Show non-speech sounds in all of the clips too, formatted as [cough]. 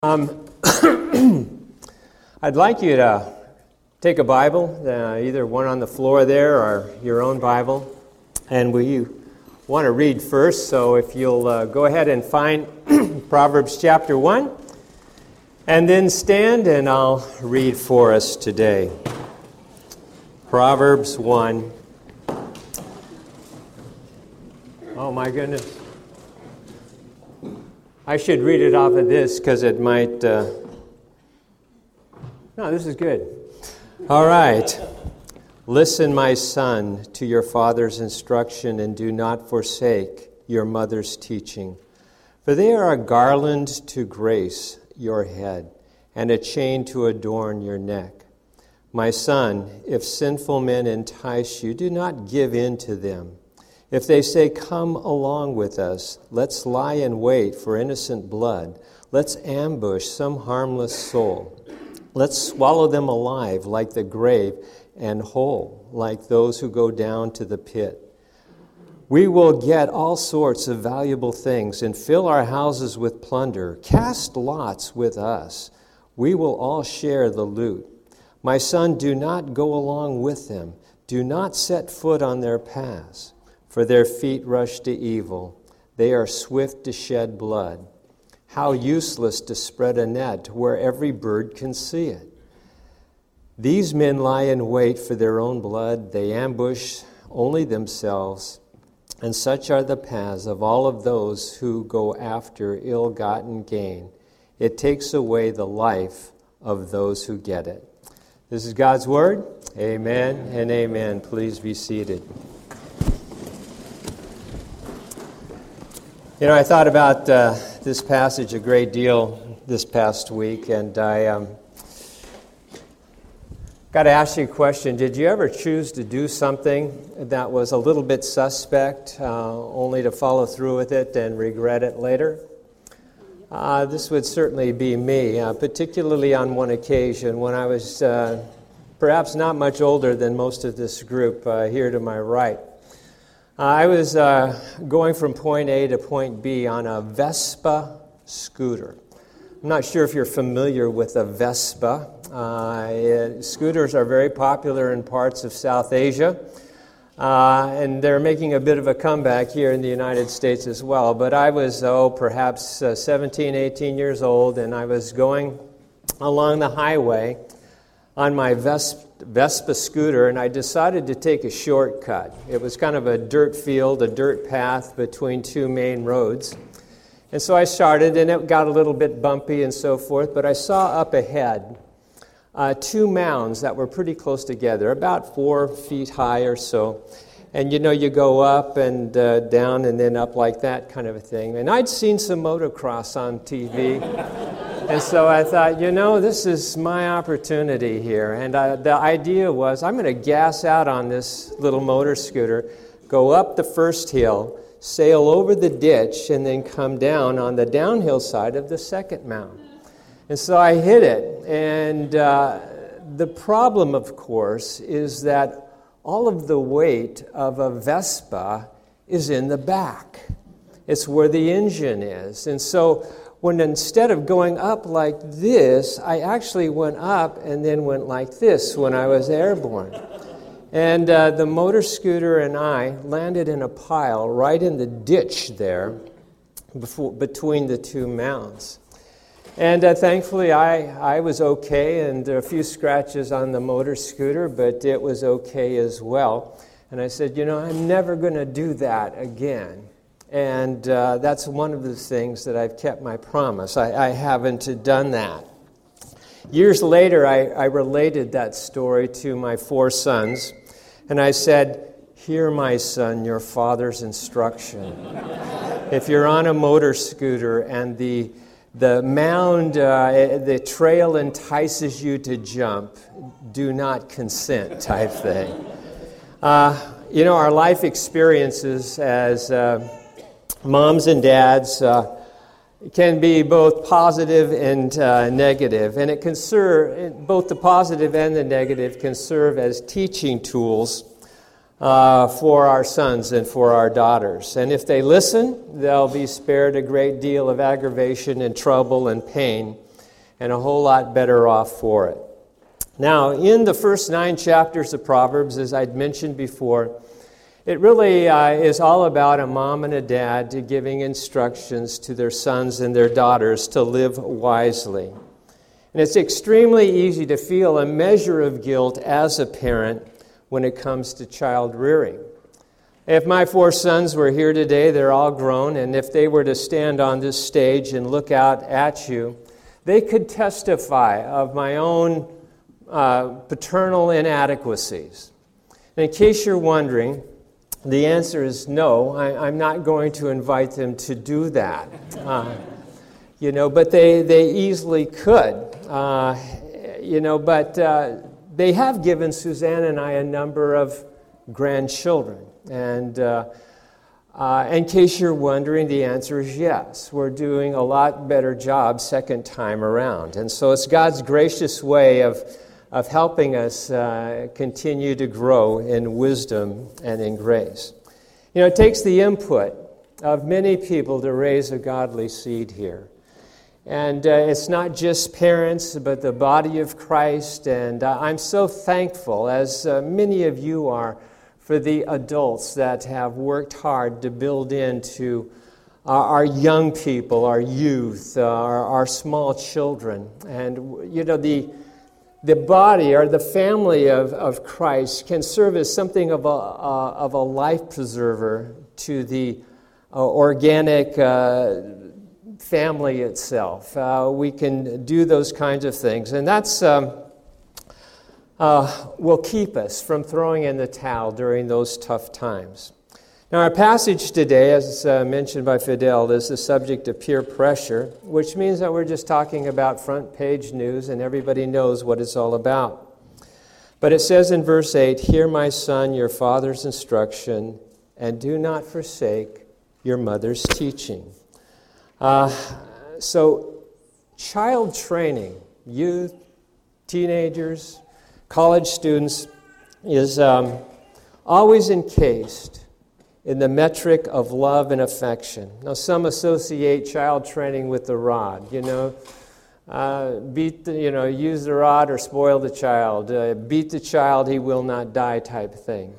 Um, [coughs] I'd like you to take a Bible, uh, either one on the floor there or your own Bible, and we want to read first. So if you'll uh, go ahead and find [coughs] Proverbs chapter 1, and then stand and I'll read for us today. Proverbs 1. Oh my goodness. I should read it off of this because it might. Uh... No, this is good. All right. Listen, my son, to your father's instruction, and do not forsake your mother's teaching. For they are a garland to grace your head, and a chain to adorn your neck. My son, if sinful men entice you, do not give in to them. If they say, Come along with us, let's lie in wait for innocent blood, let's ambush some harmless soul, let's swallow them alive like the grave and whole like those who go down to the pit. We will get all sorts of valuable things and fill our houses with plunder. Cast lots with us. We will all share the loot. My son, do not go along with them. Do not set foot on their paths for their feet rush to evil. They are swift to shed blood. How useless to spread a net where every bird can see it. These men lie in wait for their own blood, they ambush only themselves, and such are the paths of all of those who go after ill gotten gain. It takes away the life of those who get it. This is God's word. Amen and amen. Please be seated. You know, I thought about uh, this passage a great deal this past week, and I um, got to ask you a question. Did you ever choose to do something that was a little bit suspect, uh, only to follow through with it and regret it later? Uh, this would certainly be me, uh, particularly on one occasion when I was uh, perhaps not much older than most of this group uh, here to my right. I was uh, going from point A to point B on a Vespa scooter. I'm not sure if you're familiar with a Vespa. Uh, it, scooters are very popular in parts of South Asia, uh, and they're making a bit of a comeback here in the United States as well. But I was, oh, perhaps uh, 17, 18 years old, and I was going along the highway on my Vespa Vespa scooter and I decided to take a shortcut. It was kind of a dirt field, a dirt path between two main roads. And so I started, and it got a little bit bumpy and so forth, but I saw up ahead uh, two mounds that were pretty close together, about four feet high or so. And you know, you go up and uh, down and then up like that kind of a thing. And I'd seen some motocross on TV. [laughs] and so I thought, you know, this is my opportunity here. And I, the idea was I'm going to gas out on this little motor scooter, go up the first hill, sail over the ditch, and then come down on the downhill side of the second mound. And so I hit it. And uh, the problem, of course, is that all of the weight of a Vespa is in the back. It's where the engine is. And so when instead of going up like this, I actually went up and then went like this when I was airborne. And uh, the motor scooter and I landed in a pile right in the ditch there before, between the two mounds. And uh, thankfully, I, I was okay, and a few scratches on the motor scooter, but it was okay as well. And I said, You know, I'm never going to do that again. And uh, that's one of the things that I've kept my promise. I, I haven't done that. Years later, I, I related that story to my four sons, and I said, Hear, my son, your father's instruction. [laughs] if you're on a motor scooter and the the mound, uh, the trail entices you to jump, do not consent type thing. Uh, you know, our life experiences as uh, moms and dads uh, can be both positive and uh, negative, and it can serve, both the positive and the negative can serve as teaching tools uh, for our sons and for our daughters. And if they listen, they'll be spared a great deal of aggravation and trouble and pain and a whole lot better off for it. Now, in the first nine chapters of Proverbs, as I'd mentioned before, it really uh, is all about a mom and a dad giving instructions to their sons and their daughters to live wisely. And it's extremely easy to feel a measure of guilt as a parent when it comes to child rearing. If my four sons were here today, they're all grown, and if they were to stand on this stage and look out at you, they could testify of my own uh, paternal inadequacies. And in case you're wondering, the answer is no. I, am not going to invite them to do that. Uh, you know, but they, they easily could. Uh, you know, but uh, they have given Suzanne and I a number of grandchildren. And uh, uh, in case you're wondering, the answer is yes. We're doing a lot better job second time around. And so it's God's gracious way of, of helping us uh, continue to grow in wisdom and in grace. You know, it takes the input of many people to raise a godly seed here. And uh, it's not just parents, but the body of Christ. And uh, I'm so thankful, as uh, many of you are, for the adults that have worked hard to build into our, our young people, our youth, uh, our, our, small children. And, you know, the, the body or the family of, of Christ can serve as something of a, uh, of a life preserver to the uh, organic uh, family itself. Uh, we can do those kinds of things. And that's. Um, uh, will keep us from throwing in the towel during those tough times. Now, our passage today, as uh, mentioned by Fidel, is the subject of peer pressure, which means that we're just talking about front page news and everybody knows what it's all about. But it says in verse 8 Hear, my son, your father's instruction, and do not forsake your mother's teaching. Uh, so, child training, youth, teenagers, college students is um, always encased in the metric of love and affection. Now, some associate child training with the rod, you know. Uh, beat the, you know, use the rod or spoil the child. Uh, beat the child, he will not die, type thing.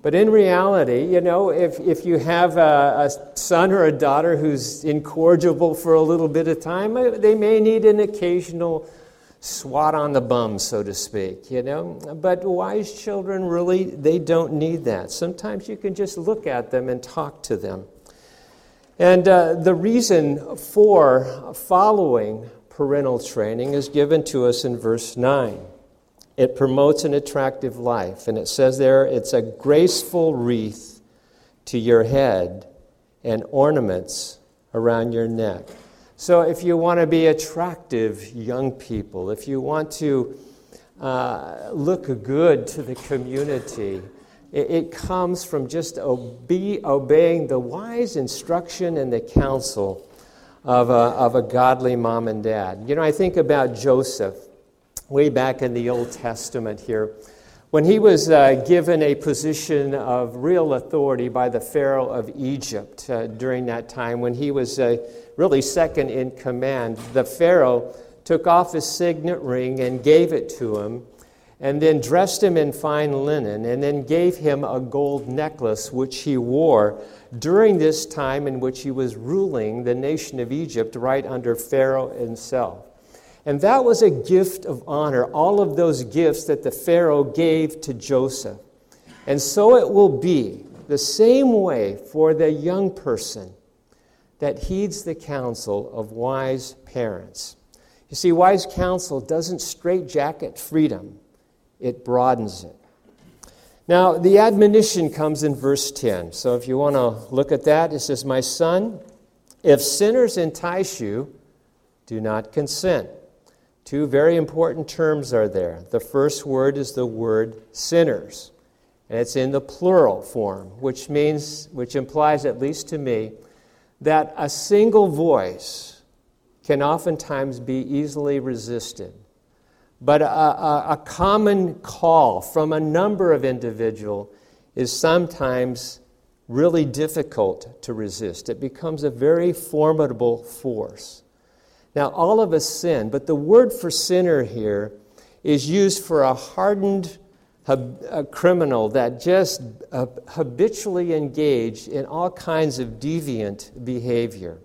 But in reality, you know, if, if you have a, a, son or a daughter who's incorrigible for a little bit of time, uh, they may need an occasional swat on the bum, so to speak, you know. But wise children really, they don't need that. Sometimes you can just look at them and talk to them. And uh, the reason for following parental training is given to us in verse 9. It promotes an attractive life, and it says there it's a graceful wreath to your head and ornaments around your neck. So, if you want to be attractive young people, if you want to uh, look good to the community, it, it comes from just obe- obeying the wise instruction and the counsel of a, of a godly mom and dad. You know, I think about Joseph way back in the Old Testament here. When he was uh, given a position of real authority by the Pharaoh of Egypt uh, during that time, when he was uh, really second in command. The Pharaoh took off his signet ring and gave it to him, and then dressed him in fine linen, and then gave him a gold necklace which he wore during this time in which he was ruling the nation of Egypt right under Pharaoh himself. And that was a gift of honor, all of those gifts that the Pharaoh gave to Joseph. And so it will be the same way for the young person that heeds the counsel of wise parents. You see, wise counsel doesn't straitjacket freedom, it broadens it. Now, the admonition comes in verse 10. So if you want to look at that, it says, My son, if sinners entice you, do not consent. Two very important terms are there. The first word is the word sinners, and it's in the plural form, which means, which implies, at least to me, that a single voice can oftentimes be easily resisted. But a, a, a common call from a number of individuals is sometimes really difficult to resist. It becomes a very formidable force. Now, all of us sin, but the word for sinner here is used for a hardened a criminal that just uh, habitually engaged in all kinds of deviant behavior.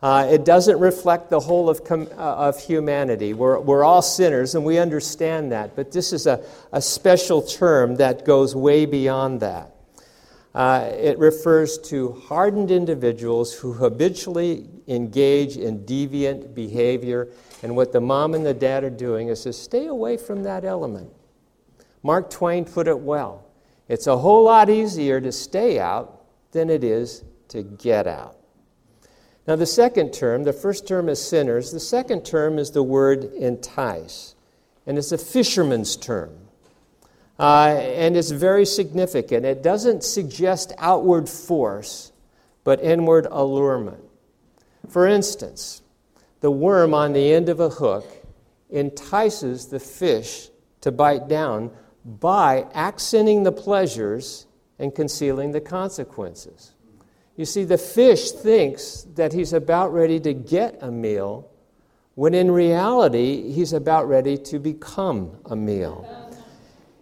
Uh, it doesn't reflect the whole of, com- uh, of humanity. We're, we're all sinners, and we understand that, but this is a, a special term that goes way beyond that. Uh, it refers to hardened individuals who habitually engage in deviant behavior, and what the mom and the dad are doing is to stay away from that element. Mark Twain put it well it's a whole lot easier to stay out than it is to get out. Now, the second term, the first term is sinners, the second term is the word entice, and it's a fisherman's term. Uh, and it's very significant. It doesn't suggest outward force, but inward allurement. For instance, the worm on the end of a hook entices the fish to bite down by accenting the pleasures and concealing the consequences. You see, the fish thinks that he's about ready to get a meal, when in reality, he's about ready to become a meal.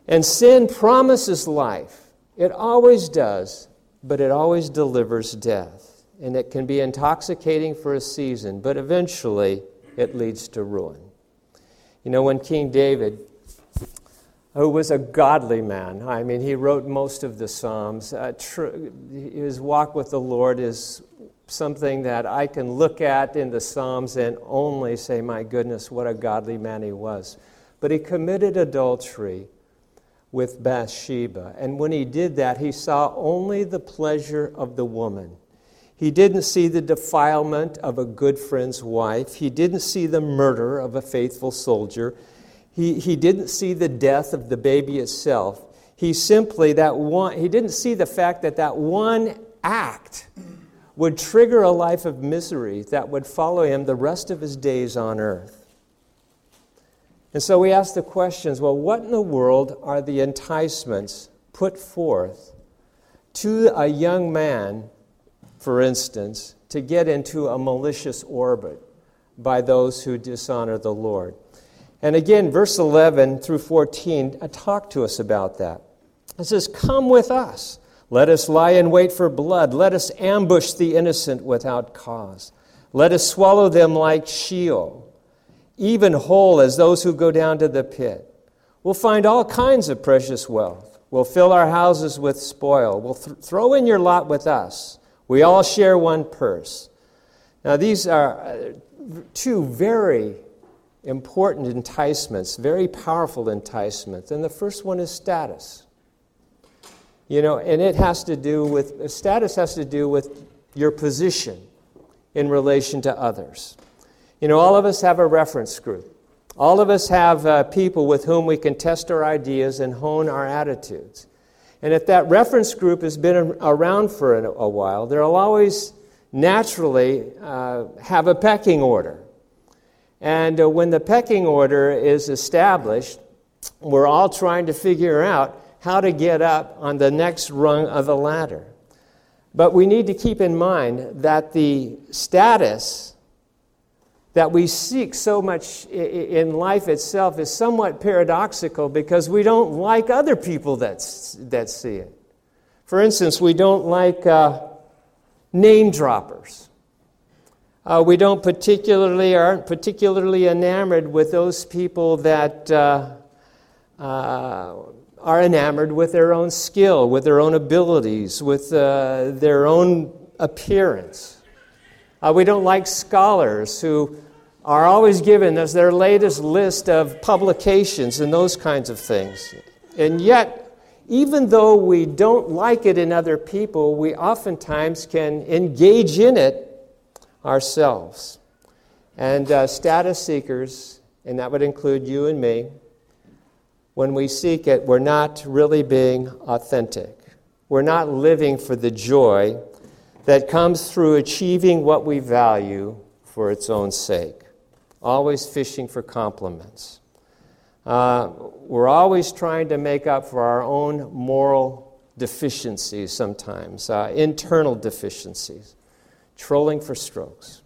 And sin promises life. It always does, but it always delivers death. And it can be intoxicating for a season, but eventually it leads to ruin. You know, when King David who was a godly man. I mean, he wrote most of the Psalms. Uh, tr- his walk with the Lord is something that I can look at in the Psalms and only say, my goodness, what a godly man he was. But he committed adultery with Bathsheba. And when he did that, he saw only the pleasure of the woman. He didn't see the defilement of a good friend's wife. He didn't see the murder of a faithful soldier. He, he didn't see the death of the baby itself. He simply, that one, he didn't see the fact that that one act would trigger a life of misery that would follow him the rest of his days on earth. And so we ask the questions well, what in the world are the enticements put forth to a young man, for instance, to get into a malicious orbit by those who dishonor the Lord? And again, verse 11 through 14 uh, talk to us about that. It says, Come with us. Let us lie in wait for blood. Let us ambush the innocent without cause. Let us swallow them like Sheol, even whole as those who go down to the pit. We'll find all kinds of precious wealth. We'll fill our houses with spoil. We'll th- throw in your lot with us. We all share one purse. Now, these are uh, two very important enticements, very powerful enticements. And the first one is status. You know, and it has to do with, status has to do with your position in relation to others. You know, all of us have a reference group. All of us have uh, people with whom we can test our ideas and hone our attitudes. And if that reference group has been around for a while, they'll always naturally uh, have a pecking order. And uh, when the pecking order is established, we're all trying to figure out how to get up on the next rung of the ladder. But we need to keep in mind that the status that we seek so much in life itself is somewhat paradoxical because we don't like other people that, that see it. For instance, we don't like uh, name droppers. Uh, we don't particularly aren't particularly enamored with those people that uh, uh, are enamored with their own skill, with their own abilities, with uh, their own appearance. Uh, we don't like scholars who are always given us their latest list of publications and those kinds of things. And yet, even though we don't like it in other people, we oftentimes can engage in it ourselves. And uh, status seekers, and that would include you and me, when we seek it, we're not really being authentic. We're not living for the joy that comes through achieving what we value for its own sake, always fishing for compliments. Uh, we're always trying to make up for our own moral deficiencies sometimes, uh, internal deficiencies trolling for strokes.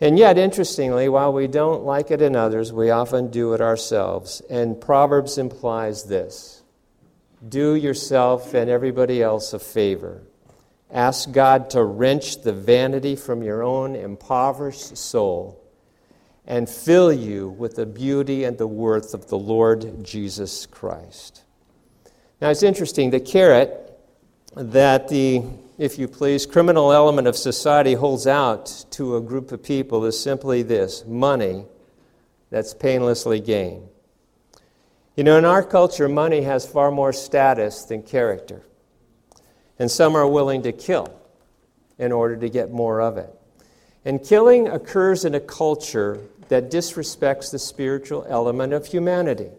And yet, interestingly, while we don't like it in others, we often do it ourselves. And Proverbs implies this do yourself and everybody else a favor. Ask God to wrench the vanity from your own impoverished soul and fill you with the beauty and the worth of the Lord Jesus Christ. Now, it's interesting, the carrot that the if you please, criminal element of society holds out to a group of people is simply this money that's painlessly gained. You know, in our culture, money has far more status than character. And some are willing to kill in order to get more of it. And killing occurs in a culture that disrespects the spiritual element of humanity.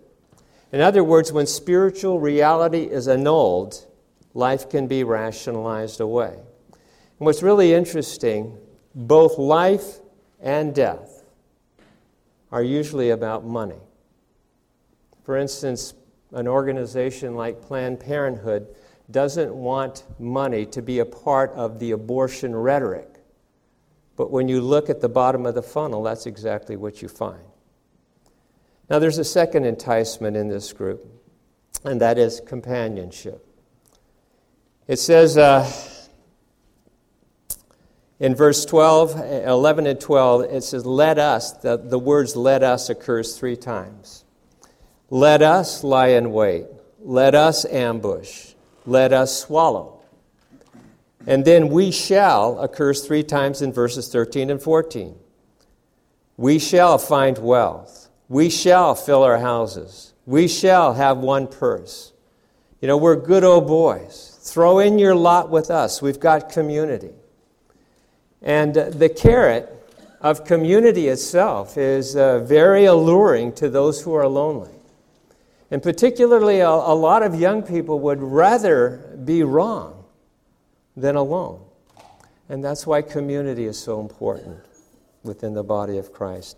In other words, when spiritual reality is annulled, life can be rationalized away. And what's really interesting, both life and death are usually about money. For instance, an organization like Planned Parenthood doesn't want money to be a part of the abortion rhetoric. But when you look at the bottom of the funnel, that's exactly what you find. Now, there's a second enticement in this group, and that is companionship. It says uh, in verse 12, 11 and 12, it says, Let us, the, the words let us occurs three times. Let us lie in wait. Let us ambush. Let us swallow. And then we shall occurs three times in verses 13 and 14. We shall find wealth. We shall fill our houses. We shall have one purse. You know, we're good old boys. Throw in your lot with us. We've got community. And uh, the carrot of community itself is uh, very alluring to those who are lonely. And particularly, a, a lot of young people would rather be wrong than alone. And that's why community is so important within the body of Christ.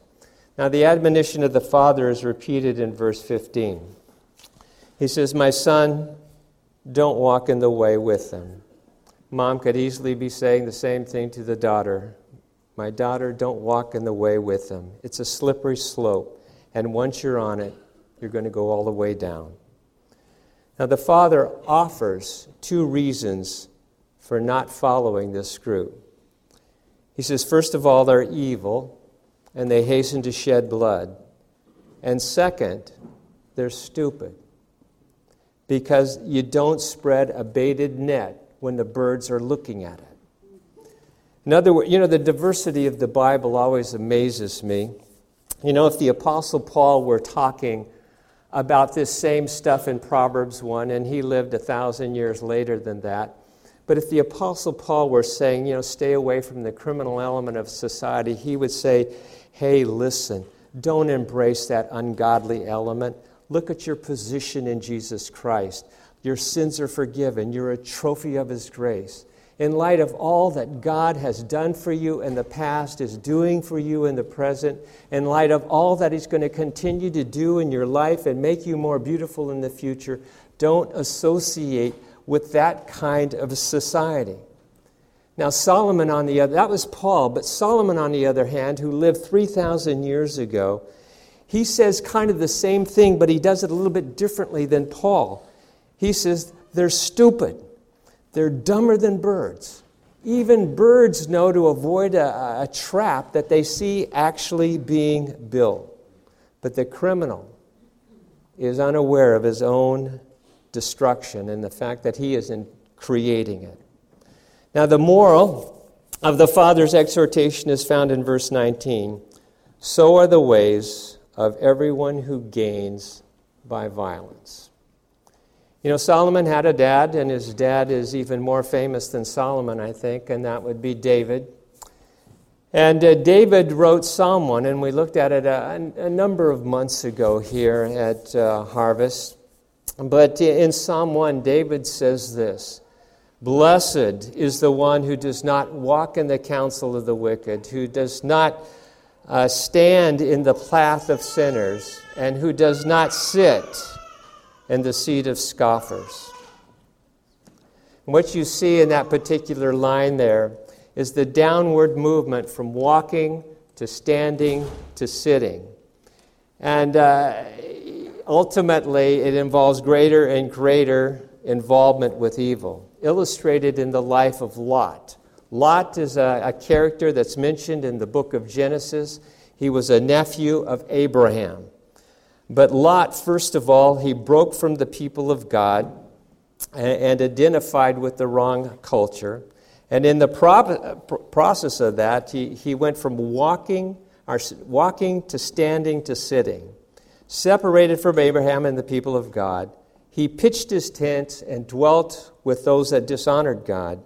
Now, the admonition of the Father is repeated in verse 15. He says, My son, don't walk in the way with them. Mom could easily be saying the same thing to the daughter. My daughter, don't walk in the way with them. It's a slippery slope, and once you're on it, you're going to go all the way down. Now, the father offers two reasons for not following this group. He says, first of all, they're evil and they hasten to shed blood. And second, they're stupid because you don't spread a baited net when the birds are looking at it. In other words, you know, the diversity of the Bible always amazes me. You know, if the Apostle Paul were talking about this same stuff in Proverbs 1, and he lived a thousand years later than that, but if the Apostle Paul were saying, you know, stay away from the criminal element of society, he would say, hey, listen, don't embrace that ungodly element. Look at your position in Jesus Christ. Your sins are forgiven. You're a trophy of His grace. In light of all that God has done for you in the past, is doing for you in the present, in light of all that He's going to continue to do in your life and make you more beautiful in the future, don't associate with that kind of society. Now, Solomon, on the other, that was Paul, but Solomon, on the other hand, who lived 3,000 years ago, he says kind of the same thing, but he does it a little bit differently than Paul. He says, they're stupid. They're dumber than birds. Even birds know to avoid a, a trap that they see actually being built. But the criminal is unaware of his own destruction and the fact that he isn't creating it. Now, the moral of the Father's exhortation is found in verse 19. So are the ways of everyone who gains by violence. You know, Solomon had a dad, and his dad is even more famous than Solomon, I think, and that would be David. And uh, David wrote Psalm 1, and we looked at it a, a number of months ago here at uh, Harvest. But in Psalm 1, David says this Blessed is the one who does not walk in the counsel of the wicked, who does not uh, stand in the path of sinners, and who does not sit in the seat of scoffers. what you see in that particular line there is the downward movement from walking to standing to sitting. And uh, ultimately, it involves greater and greater involvement with evil, illustrated in the life of Lot. Lot is a, a character that's mentioned in the book of Genesis. He was a nephew of Abraham. But Lot, first of all, he broke from the people of God and, identified with the wrong culture. And in the pro- process of that, he, he went from walking, or walking to standing to sitting. Separated from Abraham and the people of God, he pitched his tent and dwelt with those that dishonored God.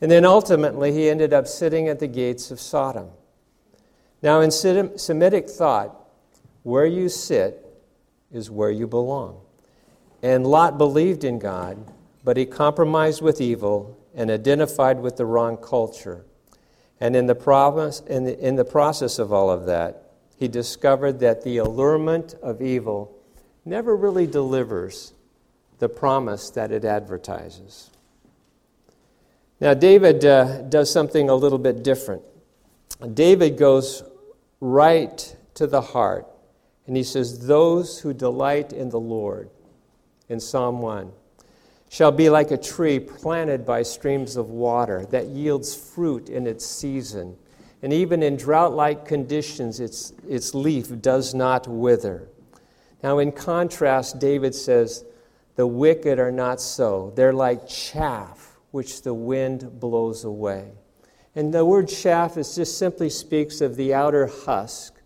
And then ultimately, he ended up sitting at the gates of Sodom. Now, in Semitic thought, where you sit is where you belong. And Lot believed in God, but he compromised with evil and identified with the wrong culture. And in the, promise, in the, in the process of all of that, he discovered that the allurement of evil never really delivers the promise that it advertises. Now, David uh, does something a little bit different. David goes right to the heart, and he says, Those who delight in the Lord, in Psalm 1, shall be like a tree planted by streams of water that yields fruit in its season. And even in drought like conditions, its, its leaf does not wither. Now, in contrast, David says, The wicked are not so. They're like chaff which the wind blows away. And the word chaff is just simply speaks of the outer husk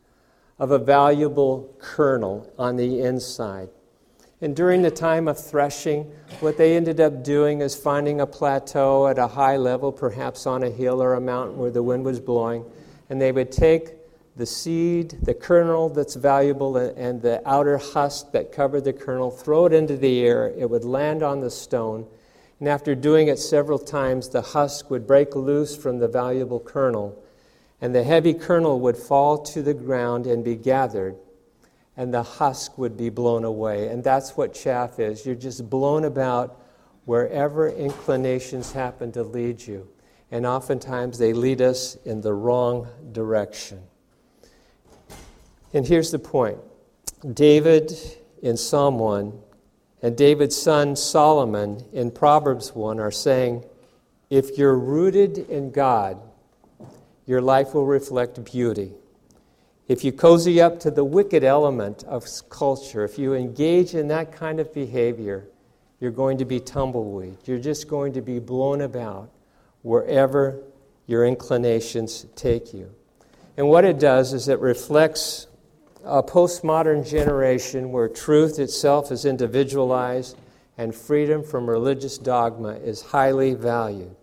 of a valuable kernel on the inside. And during the time of threshing, what they ended up doing is finding a plateau at a high level, perhaps on a hill or a mountain where the wind was blowing, and they would take the seed, the kernel that's valuable, uh, and the outer husk that covered the kernel, throw it into the air. It would land on the stone. And after doing it several times, the husk would break loose from the valuable kernel, and the heavy kernel would fall to the ground and be gathered and the husk would be blown away. And that's what chaff is. You're just blown about wherever inclinations happen to lead you. And oftentimes they lead us in the wrong direction. And here's the point David in Psalm 1 and David's son Solomon in Proverbs 1 are saying, if you're rooted in God, your life will reflect beauty. If you cozy up to the wicked element of culture, if you engage in that kind of behavior, you're going to be tumbleweed. You're just going to be blown about wherever your inclinations take you. And what it does is it reflects a postmodern generation where truth itself is individualized and freedom from religious dogma is highly valued.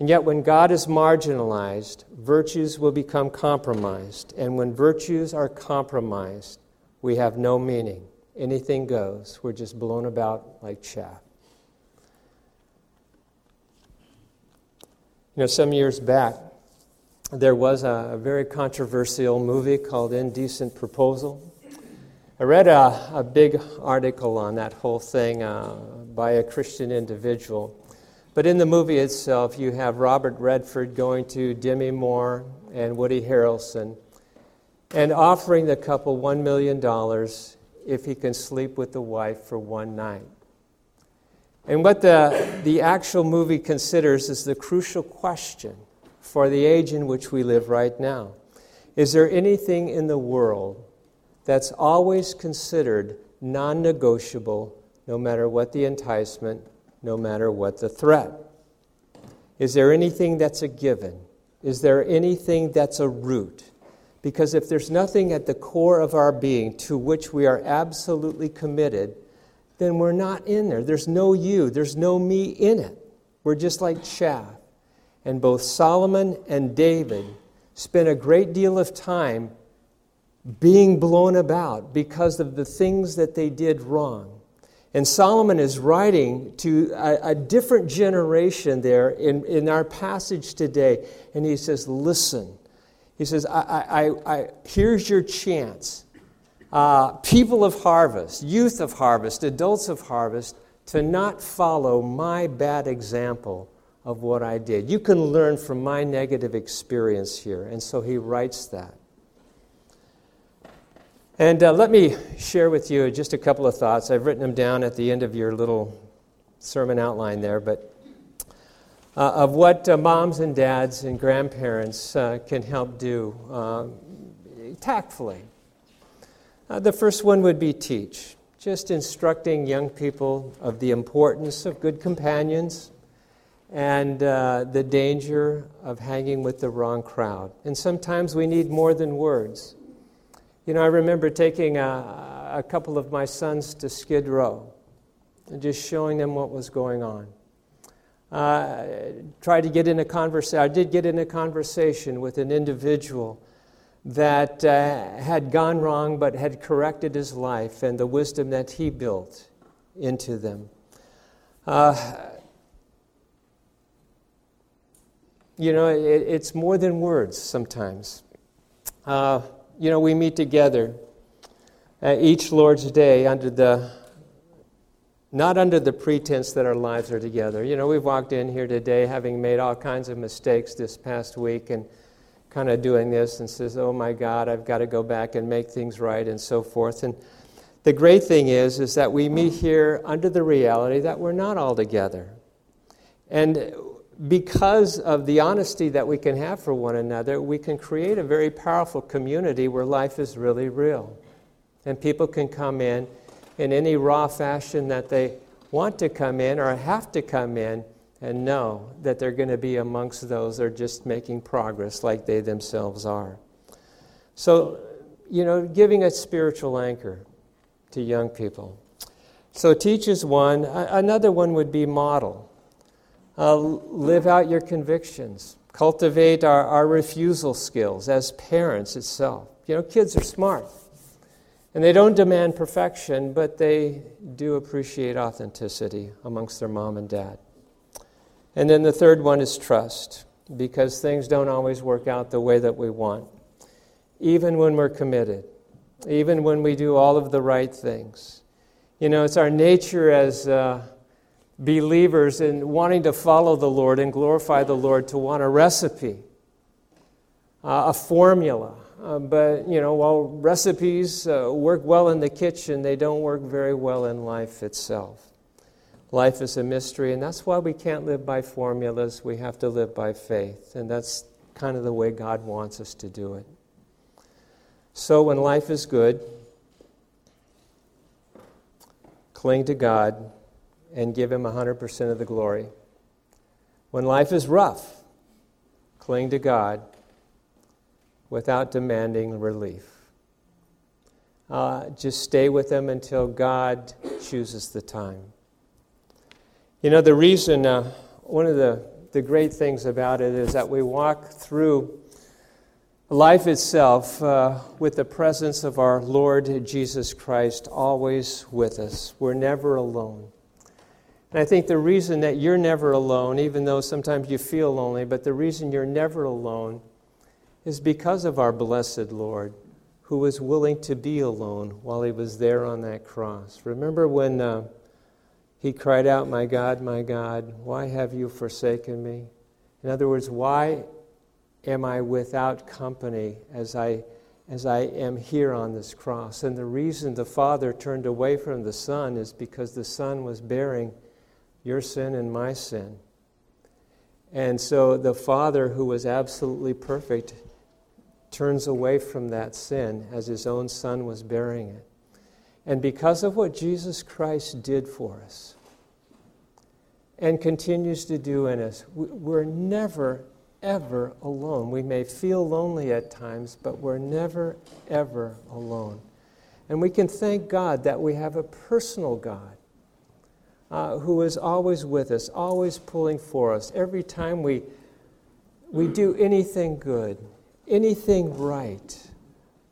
And yet, when God is marginalized, virtues will become compromised. And when virtues are compromised, we have no meaning. Anything goes. We're just blown about like chaff. You know, some years back, there was a, very controversial movie called Indecent Proposal. I read a, a big article on that whole thing uh, by a Christian individual. But in the movie itself, you have Robert Redford going to Demi Moore and Woody Harrelson and offering the couple $1 million if he can sleep with the wife for one night. And what the, the actual movie considers is the crucial question for the age in which we live right now. Is there anything in the world that's always considered non negotiable, no matter what the enticement, no matter what the threat. Is there anything that's a given? Is there anything that's a root? Because if there's nothing at the core of our being to which we are absolutely committed, then we're not in there. There's no you, there's no me in it. We're just like chaff. And both Solomon and David spent a great deal of time being blown about because of the things that they did wrong. And Solomon is writing to a, a, different generation there in, in our passage today. And he says, Listen. He says, I, I, I, Here's your chance. Uh, people of harvest, youth of harvest, adults of harvest, to not follow my bad example of what I did. You can learn from my negative experience here. And so he writes that. And uh, let me share with you just a couple of thoughts. I've written them down at the end of your little sermon outline there, but uh, of what uh, moms and dads and grandparents uh, can help do uh, tactfully. Uh, the first one would be teach, just instructing young people of the importance of good companions and uh, the danger of hanging with the wrong crowd. And sometimes we need more than words. You know, I remember taking a, a couple of my sons to Skid Row and just showing them what was going on. Uh, tried to get in a conversation. I did get in a conversation with an individual that uh, had gone wrong but had corrected his life and the wisdom that he built into them. Uh, you know, it, it's more than words sometimes. Uh, you know, we meet together each Lord's Day under the not under the pretense that our lives are together. You know, we've walked in here today having made all kinds of mistakes this past week and kind of doing this and says, "Oh my God, I've got to go back and make things right," and so forth. And the great thing is, is that we meet here under the reality that we're not all together, and because of the honesty that we can have for one another, we can create a very powerful community where life is really real, and people can come in in any raw fashion that they want to come in or have to come in and know that they're going to be amongst those that are just making progress like they themselves are. So, you know, giving a spiritual anchor to young people. So, teach is one. Another one would be model. Uh, live out your convictions. Cultivate our, our refusal skills as parents itself. You know, kids are smart. And they don't demand perfection, but they do appreciate authenticity amongst their mom and dad. And then the third one is trust, because things don't always work out the way that we want. Even when we're committed, even when we do all of the right things. You know, it's our nature as uh, believers in wanting to follow the Lord and glorify the Lord to want a recipe, uh, a formula, uh, but, you know, while recipes uh, work well in the kitchen, they don't work very well in life itself. Life is a mystery, and that's why we can't live by formulas. We have to live by faith, and that's kind of the way God wants us to do it. So, when life is good, cling to God and give Him 100% of the glory. When life is rough, cling to God without demanding relief. Uh, just stay with them until God chooses the time. You know, the reason, uh, one of the, the great things about it is that we walk through life itself uh, with the presence of our Lord Jesus Christ always with us. We're never alone. And I think the reason that you're never alone, even though sometimes you feel lonely, but the reason you're never alone is because of our blessed Lord, who was willing to be alone while he was there on that cross. Remember when uh, he cried out, My God, my God, why have you forsaken me? In other words, why am I without company as I, as I am here on this cross? And the reason the Father turned away from the Son is because the Son was bearing your sin and my sin. And so the Father, who was absolutely perfect, turns away from that sin as his own son was bearing it. And because of what Jesus Christ did for us and continues to do in us, we're never, ever alone. We may feel lonely at times, but we're never, ever alone. And we can thank God that we have a personal God uh, who is always with us, always pulling for us. Every time we, we do anything good, anything right,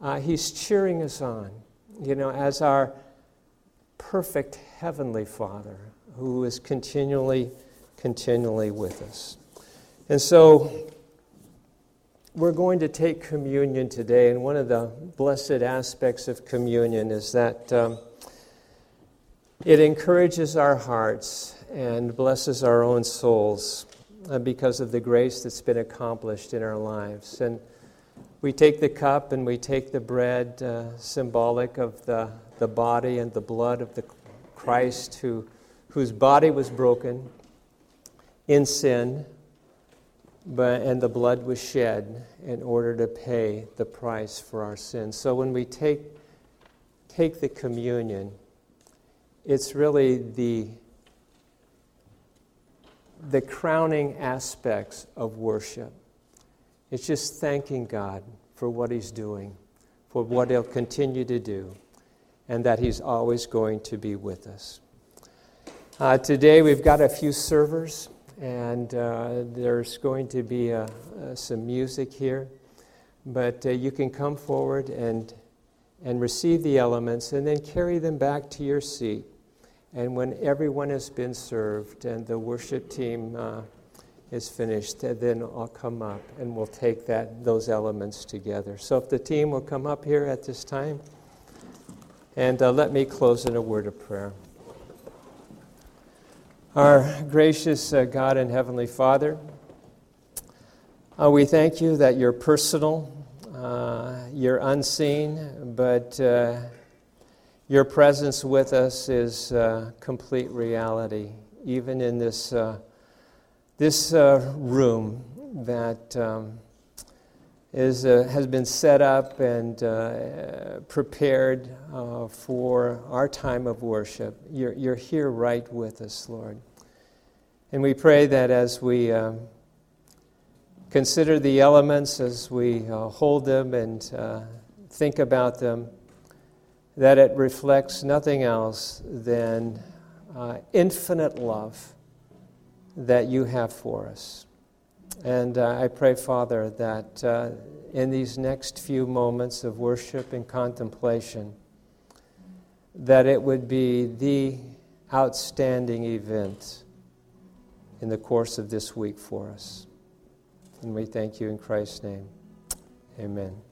uh, He's cheering us on, you know, as our perfect Heavenly Father who is continually, continually with us. And so we're going to take communion today, and one of the blessed aspects of communion is that um, it encourages our hearts and blesses our own souls uh, because of the grace that's been accomplished in our lives. And we take the cup and we take the bread, uh, symbolic of the, the body and the blood of the Christ who, whose body was broken in sin, but, and the blood was shed in order to pay the price for our sins. So when we take, take the communion, it's really the, the crowning aspects of worship. It's just thanking God for what He's doing, for what He'll continue to do, and that He's always going to be with us. Uh, today we've got a few servers, and uh, there's going to be uh, uh some music here. But uh, you can come forward and, and receive the elements and then carry them back to your seat. And when everyone has been served and the worship team uh, is finished, then I'll come up and we'll take that, those elements together. So if the team will come up here at this time, and uh, let me close in a word of prayer. Our gracious uh, God and Heavenly Father, uh, we thank you that you're personal, uh, you're unseen, but uh, your presence with us is uh, complete reality, even in this this uh, room that um, is, uh, has been set up and uh, prepared uh, for our time of worship. You're, you're here right with us, Lord. And we pray that as we um, consider the elements, as we uh, hold them and uh, think about them, that it reflects nothing else than infinite love that you have for us. And uh, I pray, Father, that uh, in these next few moments of worship and contemplation, that it would be the outstanding event in the course of this week for us. And we thank you in Christ's name. Amen.